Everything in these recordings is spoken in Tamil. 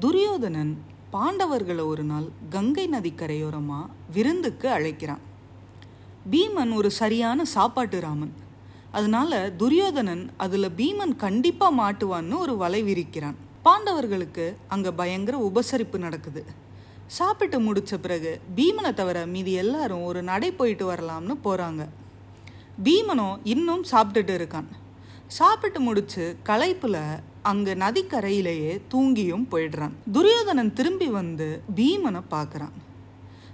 துரியோதனன் பாண்டவர்களை ஒரு நாள் கங்கை நதி விருந்துக்கு அழைக்கிறான். பீமன் ஒரு சரியான சாப்பாட்டு ராமன். அதனால துரியோதனன் அதில் பீமன் கண்டிப்பாக மாட்டுவான்னு ஒரு வலை விரிக்கிறான். பாண்டவர்களுக்கு அங்கே பயங்கர உபசரிப்பு நடக்குது. சாப்பிட்டு முடித்த பிறகு பீமனை தவிர மீதி எல்லாரும் ஒரு நடை போயிட்டு வரலாம்னு போகிறாங்க பீமனும் இன்னும் சாப்பிட்டுட்டு இருக்கான். சாப்பிட்டு முடிச்சு களைப்பில் அங்க நதிக்கரையிலேயே தூங்கியும் போயிடுறான். துரியோதனன் திரும்பி வந்து பீமனை பார்க்கறான்.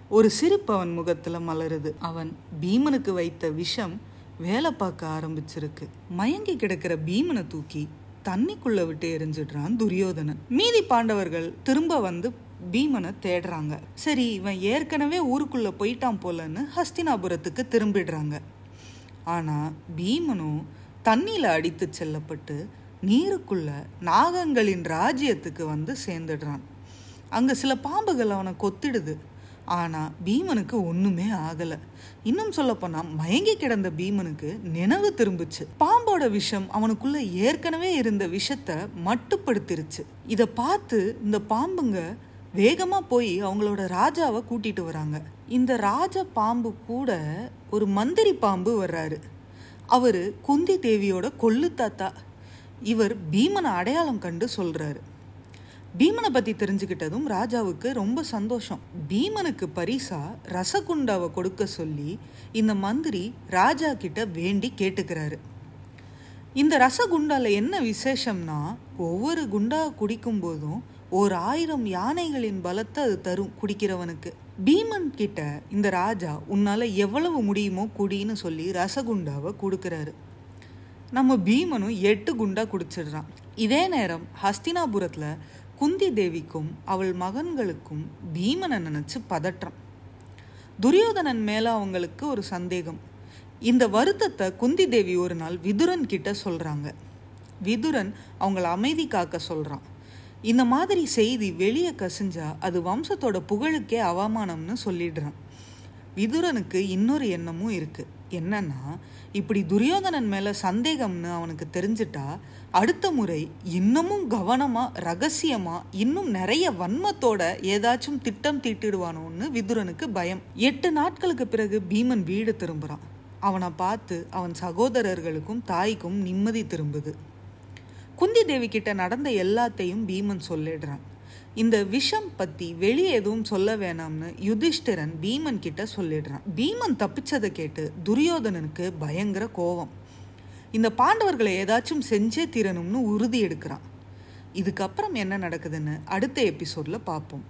ஒரு சிரிப்பு அவன் முகத்துல மலருது. அவன் பீமனுக்கு வைத்த விஷம் வேலை பார்க்க ஆரம்பிச்சிருக்கு. மயங்கி கிடக்கிற பீமனை தூக்கி தண்ணிக்குள்ள விட்டு எரிஞ்சிடுறான் துரியோதனன். மீதி பாண்டவர்கள் திரும்ப வந்து பீமனை தேடுறாங்க. சரி இவன் ஏற்கனவே ஊருக்குள்ள போயிட்டான் போலன்னு ஹஸ்தினாபுரத்துக்கு திரும்பிடுறாங்க. ஆனா பீமனும் தண்ணியில அடித்து செல்லப்பட்டு நீருக்குள்ள நாகங்களின் ராஜ்யத்துக்கு வந்து சேர்ந்துடுறான். அங்கே சில பாம்புகள் அவனை கொத்திடுது. ஆனால் பீமனுக்கு ஒன்றுமே ஆகலை. இன்னும் சொல்லப்போனால் மயங்கி கிடந்த பீமனுக்கு நினைவு திரும்புச்சு. பாம்போட விஷம் அவனுக்குள்ள ஏற்கனவே இருந்த விஷத்தை மட்டுப்படுத்திருச்சு. இதை பார்த்து இந்த பாம்புங்க வேகமாக போய் அவங்களோட ராஜாவை கூட்டிட்டு வராங்க. இந்த ராஜ பாம்பு கூட ஒரு மந்திரி பாம்பு வர்றாரு. அவர் குந்தி தேவியோட கொள்ளு தாத்தா. இவர் பீமனை அடையாளம் கண்டு சொல்கிறாரு பீமனை பற்றி தெரிஞ்சுக்கிட்டதும் ராஜாவுக்கு ரொம்ப சந்தோஷம். பீமனுக்கு பரிசா ரசகுண்டாவை கொடுக்க சொல்லி இந்த மந்திரி ராஜா கிட்ட வேண்டி கேட்டுக்கிறாரு. இந்த ரசகுண்டாவில் என்ன விசேஷம்னா ஒவ்வொரு குண்டா குடிக்கும் போதும் ஓர் ஆயிரம் யானைகளின் பலத்தை அது தரும் குடிக்கிறவனுக்கு. பீமன் கிட்ட இந்த ராஜா உன்னால எவ்வளவு முடியுமோ குடின்னு சொல்லி ரசகுண்டாவை கொடுக்கறாரு. நம்ம பீமனும் எட்டு குண்டா குடிச்சிடுறான். இதே நேரம் ஹஸ்தினாபுரத்துல குந்தி தேவிக்கும் அவள் மகன்களுக்கும் பீமனை நினைச்சு பதற்றம். துரியோதனன் மேல அவங்களுக்கு ஒரு சந்தேகம். இந்த வருத்தத்தை குந்தி தேவி ஒரு நாள் விதுரன் கிட்ட சொல்றாங்க. விதுரன் அவங்கள அமைதி காக்க சொல்றான். இந்த மாதிரி செய்தி வெளியே கசிஞ்சா அது வம்சத்தோட புகழுக்கே அவமானம்னு சொல்லிடுறான். விதுரனுக்கு இன்னொரு எண்ணமும் இருக்குது என்னன்னா இப்படி துரியோதனன் மேலே சந்தேகம்னு அவனுக்கு தெரிஞ்சிட்டா அடுத்த முறை இன்னமும் கவனமாக ரகசியமாக இன்னும் நிறைய வன்மத்தோட ஏதாச்சும் திட்டம் தீட்டிடுவானோன்னு விதுரனுக்கு பயம். எட்டு நாட்களுக்கு பிறகு பீமன் வீடு திரும்புகிறான் அவனை பார்த்து அவன் சகோதரர்களுக்கும் தாய்க்கும் நிம்மதி திரும்புது. குந்தி தேவி கிட்ட நடந்த எல்லாத்தையும் பீமன் சொல்லிடுறான். இந்த விஷம் பத்தி வெளியே எதுவும் சொல்ல வேணாம்னு யுதிஷ்டிரன் பீமன் கிட்ட சொல்லிடுறான். பீமன் தப்பிச்சதை கேட்டு துரியோதனனுக்கு பயங்கர கோபம். இந்த பாண்டவர்களை ஏதாச்சும் செஞ்சே தீரணும்னு உறுதி எடுக்கிறான். இதுக்கப்புறம் என்ன நடக்குதுன்னு அடுத்த எபிசோட்ல பார்ப்போம்.